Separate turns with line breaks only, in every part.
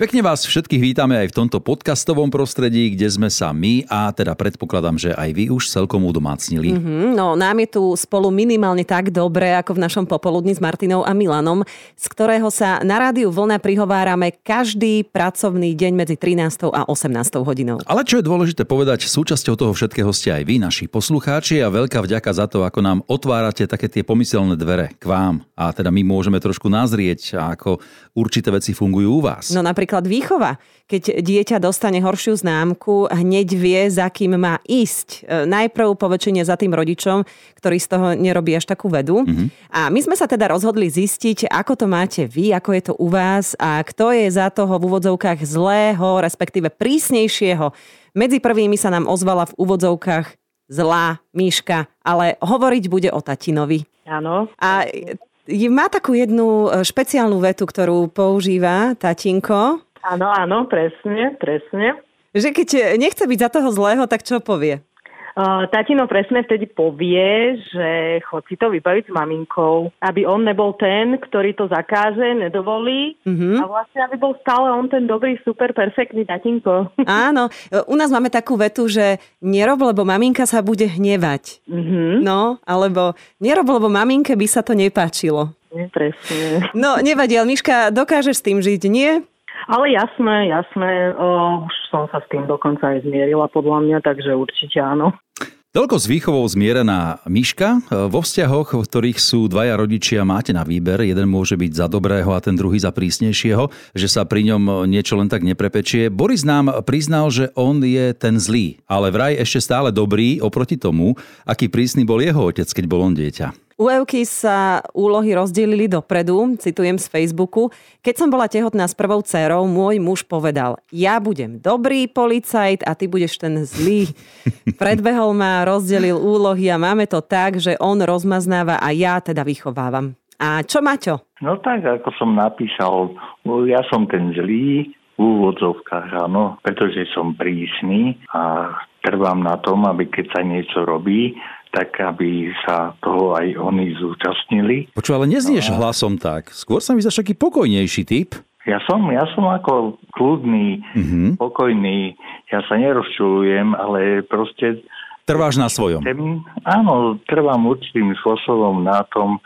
Pekne vás všetkých vítame aj v tomto podcastovom prostredí, kde sme sa my a teda predpokladám, že aj vy už celkom udomácnili.
Mm, no, nám je tu spolu minimálne tak dobre, ako v našom popoludni s Martinou a Milanom, z ktorého sa na rádiu Vlna prihovárame každý pracovný deň medzi 13. a 18. hodinou.
Ale čo je dôležité povedať, súčasťou toho všetkého ste aj vy, naši poslucháči a veľká vďaka za to, ako nám otvárate také tie pomyselné dvere k vám. A teda my môžeme trošku nazrieť, ako určité veci fungujú u vás.
No napríklad napríklad výchova. Keď dieťa dostane horšiu známku, hneď vie, za kým má ísť. E, najprv po väčšine za tým rodičom, ktorý z toho nerobí až takú vedu. Mm-hmm. A my sme sa teda rozhodli zistiť, ako to máte vy, ako je to u vás a kto je za toho v úvodzovkách zlého, respektíve prísnejšieho. Medzi prvými sa nám ozvala v úvodzovkách zlá Míška, ale hovoriť bude o tatinovi.
Áno.
A má takú jednu e, špeciálnu vetu, ktorú používa tatinko.
Áno, áno, presne, presne.
Že keď nechce byť za toho zlého, tak čo povie?
Tatino presne vtedy povie, že chod si to vybaviť s maminkou, aby on nebol ten, ktorý to zakáže, nedovolí mm-hmm. a vlastne aby bol stále on ten dobrý, super, perfektný tatinko.
Áno, u nás máme takú vetu, že nerob, lebo maminka sa bude hnevať. Mm-hmm. No, alebo nerob, lebo maminke by sa to nepáčilo.
Presne.
No, nevadí, ale Miška, dokážeš s tým žiť, nie?
Ale jasné, jasné, o, už som sa s tým dokonca aj zmierila podľa mňa, takže určite áno.
Toľko s výchovou zmierená myška. Vo vzťahoch, v ktorých sú dvaja rodičia, máte na výber. Jeden môže byť za dobrého a ten druhý za prísnejšieho, že sa pri ňom niečo len tak neprepečie. Boris nám priznal, že on je ten zlý, ale vraj ešte stále dobrý oproti tomu, aký prísny bol jeho otec, keď bol on dieťa.
U Evky sa úlohy rozdelili dopredu, citujem z Facebooku. Keď som bola tehotná s prvou dcerou, môj muž povedal, ja budem dobrý policajt a ty budeš ten zlý. Predbehol ma, rozdelil úlohy a máme to tak, že on rozmaznáva a ja teda vychovávam. A čo Maťo?
No tak, ako som napísal, ja som ten zlý, v úvodzovkách, áno, pretože som prísny a trvám na tom, aby keď sa niečo robí, tak aby sa toho aj oni zúčastnili.
Počuj, ale neznieš no. hlasom tak. Skôr sa mi zdaš taký pokojnejší typ.
Ja som, ja som ako kľudný, mm-hmm. pokojný, ja sa nerozčulujem, ale proste...
Trváš na svojom.
Ten, áno, trvám určitým spôsobom na tom,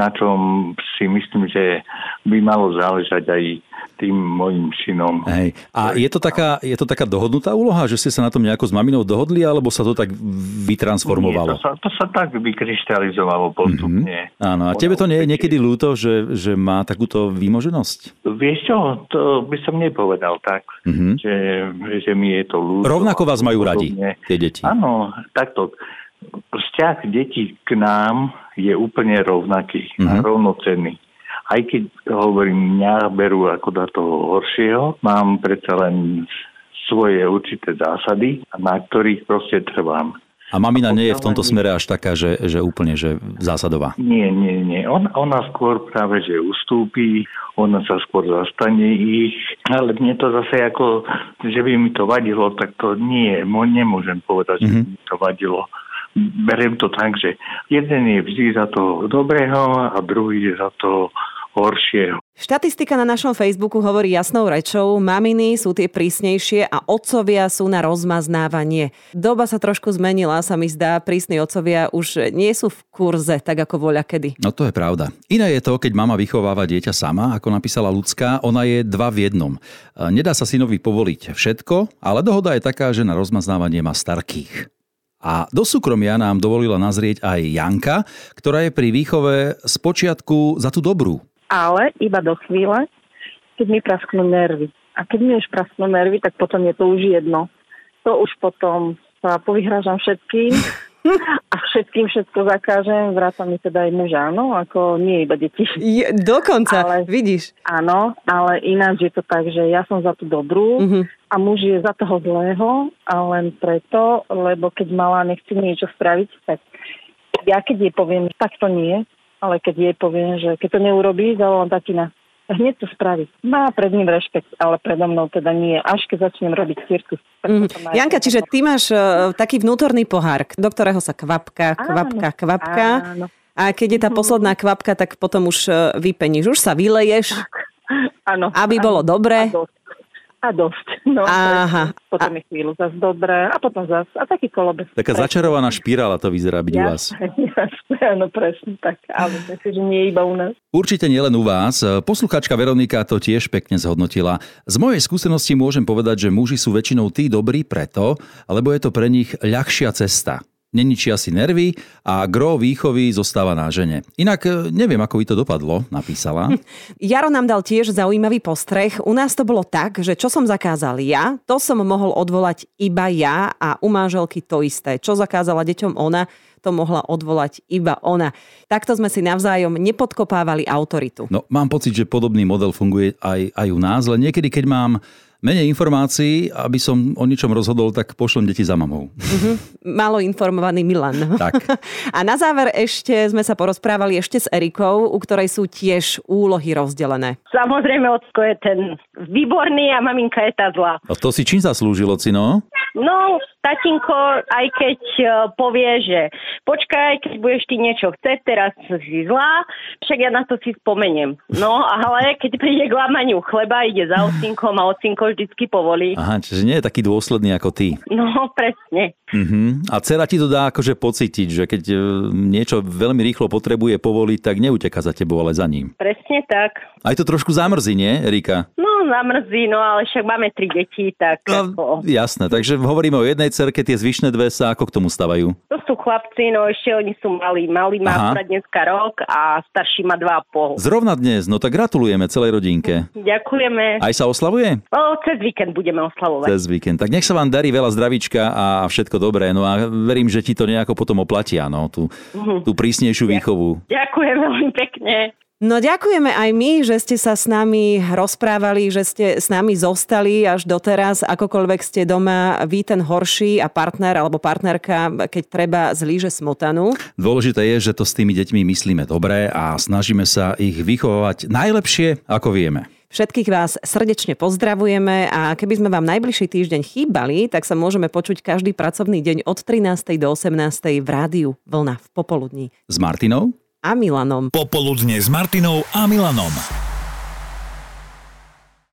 na čom si myslím, že by malo záležať aj tým mojim synom.
Hej. A je to, taká, je to taká dohodnutá úloha, že ste sa na tom nejako s maminou dohodli, alebo sa to tak vytransformovalo?
Nie, to, sa, to sa tak vykryštalizovalo postupne.
Mm-hmm. Áno, a tebe to nie je niekedy ľúto, že, že má takúto výmoženosť?
Vieš čo, to by som nepovedal tak, mm-hmm. že, že mi je to ľúto.
Rovnako vás majú radi, tie deti.
Áno, takto. Vzťah detí k nám je úplne rovnaký mm-hmm. a mhm. rovnocenný aj keď hovorím, mňa berú ako do toho horšieho, mám predsa len svoje určité zásady, na ktorých proste trvám.
A mamina nie je v tomto smere až taká, že, že úplne že zásadová.
Nie, nie, nie. On, ona skôr práve, že ustúpi, ona sa skôr zastane ich, ale mne to zase ako, že by mi to vadilo, tak to nie, nemôžem povedať, mm-hmm. že by mi to vadilo beriem to tak, že jeden je vždy za to dobrého a druhý je za to horšieho.
Štatistika na našom Facebooku hovorí jasnou rečou, maminy sú tie prísnejšie a otcovia sú na rozmaznávanie. Doba sa trošku zmenila, sa mi zdá, prísni otcovia už nie sú v kurze, tak ako voľa kedy.
No to je pravda. Iné je to, keď mama vychováva dieťa sama, ako napísala ľudská, ona je dva v jednom. Nedá sa synovi povoliť všetko, ale dohoda je taká, že na rozmaznávanie má starkých. A do súkromia nám dovolila nazrieť aj Janka, ktorá je pri výchove z počiatku za tú dobrú
ale iba do chvíle, keď mi prasknú nervy. A keď mi už prasknú nervy, tak potom je to už jedno. To už potom sa povyhrážam všetkým a všetkým všetko zakážem, vrátam mi teda aj muža, áno, ako nie iba deti.
Je, dokonca, ale, vidíš.
Áno, ale ináč je to tak, že ja som za tú dobrú uh-huh. a muž je za toho zlého a len preto, lebo keď malá nechce niečo spraviť, tak ja keď jej poviem, tak to nie, ale keď jej poviem, že keď to neurobí, zavolám tatina. Hneď to spraví. Má pred ním rešpekt, ale predo mnou teda nie. Až keď začnem robiť cirkus.
Mm. Janka, čiže ty máš uh, taký vnútorný pohár, do ktorého sa kvapka, kvapka, kvapka.
Áno.
A keď je tá posledná kvapka, tak potom už e, vypeníš, už sa vyleješ,
Áno.
aby
áno.
bolo
A
dobre.
dosť. A dosť. No,
Aha.
Potom je chvíľu zase dobré a potom zase. A taký kolobes.
Taká začarovaná špirála to vyzerá byť u vás.
Jasné, áno, presne tak. Ale myslím, že nie iba u nás.
Určite nielen u vás. Posluchačka Veronika to tiež pekne zhodnotila. Z mojej skúsenosti môžem povedať, že muži sú väčšinou tí dobrí preto, lebo je to pre nich ľahšia cesta. Neničia si nervy a gro výchovy zostáva na žene. Inak e, neviem, ako by to dopadlo, napísala.
Jaro nám dal tiež zaujímavý postreh. U nás to bolo tak, že čo som zakázal ja, to som mohol odvolať iba ja a u manželky to isté. Čo zakázala deťom ona, to mohla odvolať iba ona. Takto sme si navzájom nepodkopávali autoritu.
No, mám pocit, že podobný model funguje aj, aj u nás, len niekedy, keď mám menej informácií, aby som o ničom rozhodol, tak pošlem deti za mamou.
Malo informovaný Milan.
Tak.
A na záver ešte sme sa porozprávali ešte s Erikou, u ktorej sú tiež úlohy rozdelené.
Samozrejme, ocko je ten výborný a maminka je tá zlá.
A to si čím zaslúžil, ocino?
No, tatinko, aj keď e, povie, že počkaj, keď budeš ty niečo chcieť, teraz si zlá, však ja na to si spomeniem. No, ale keď príde k lámaniu chleba, ide za ocinkom a ocinko vždycky povolí.
Aha, čiže nie je taký dôsledný ako ty.
No, presne.
Uh-huh. A dcera ti to dá akože pocítiť, že keď e, niečo veľmi rýchlo potrebuje povoliť, tak neuteka za tebou, ale za ním.
Presne tak.
Aj to trošku zamrzí, nie, Erika?
No, zamrzí, no ale však máme tri deti, tak
No,
ako...
jasné, takže hovoríme o jednej cerke, tie zvyšné dve sa ako k tomu stavajú?
To sú chlapci, no ešte oni sú malí. Malý má akurát dneska rok a starší má dva a pol.
Zrovna dnes, no tak gratulujeme celej rodinke.
Ďakujeme.
Aj sa oslavuje?
O, cez víkend budeme oslavovať.
Cez víkend. Tak nech sa vám darí veľa zdravíčka a všetko dobré. No a verím, že ti to nejako potom oplatia, no, tú, tú prísnejšiu výchovu.
Ďakujem veľmi pekne.
No ďakujeme aj my, že ste sa s nami rozprávali, že ste s nami zostali až doteraz. Akokoľvek ste doma, vy ten horší a partner alebo partnerka, keď treba zlíže smotanu.
Dôležité je, že to s tými deťmi myslíme dobre a snažíme sa ich vychovávať najlepšie, ako vieme.
Všetkých vás srdečne pozdravujeme a keby sme vám najbližší týždeň chýbali, tak sa môžeme počuť každý pracovný deň od 13. do 18. v rádiu Vlna v popoludní.
S Martinou?
A Milanom.
Popoludne s Martinou a Milanom.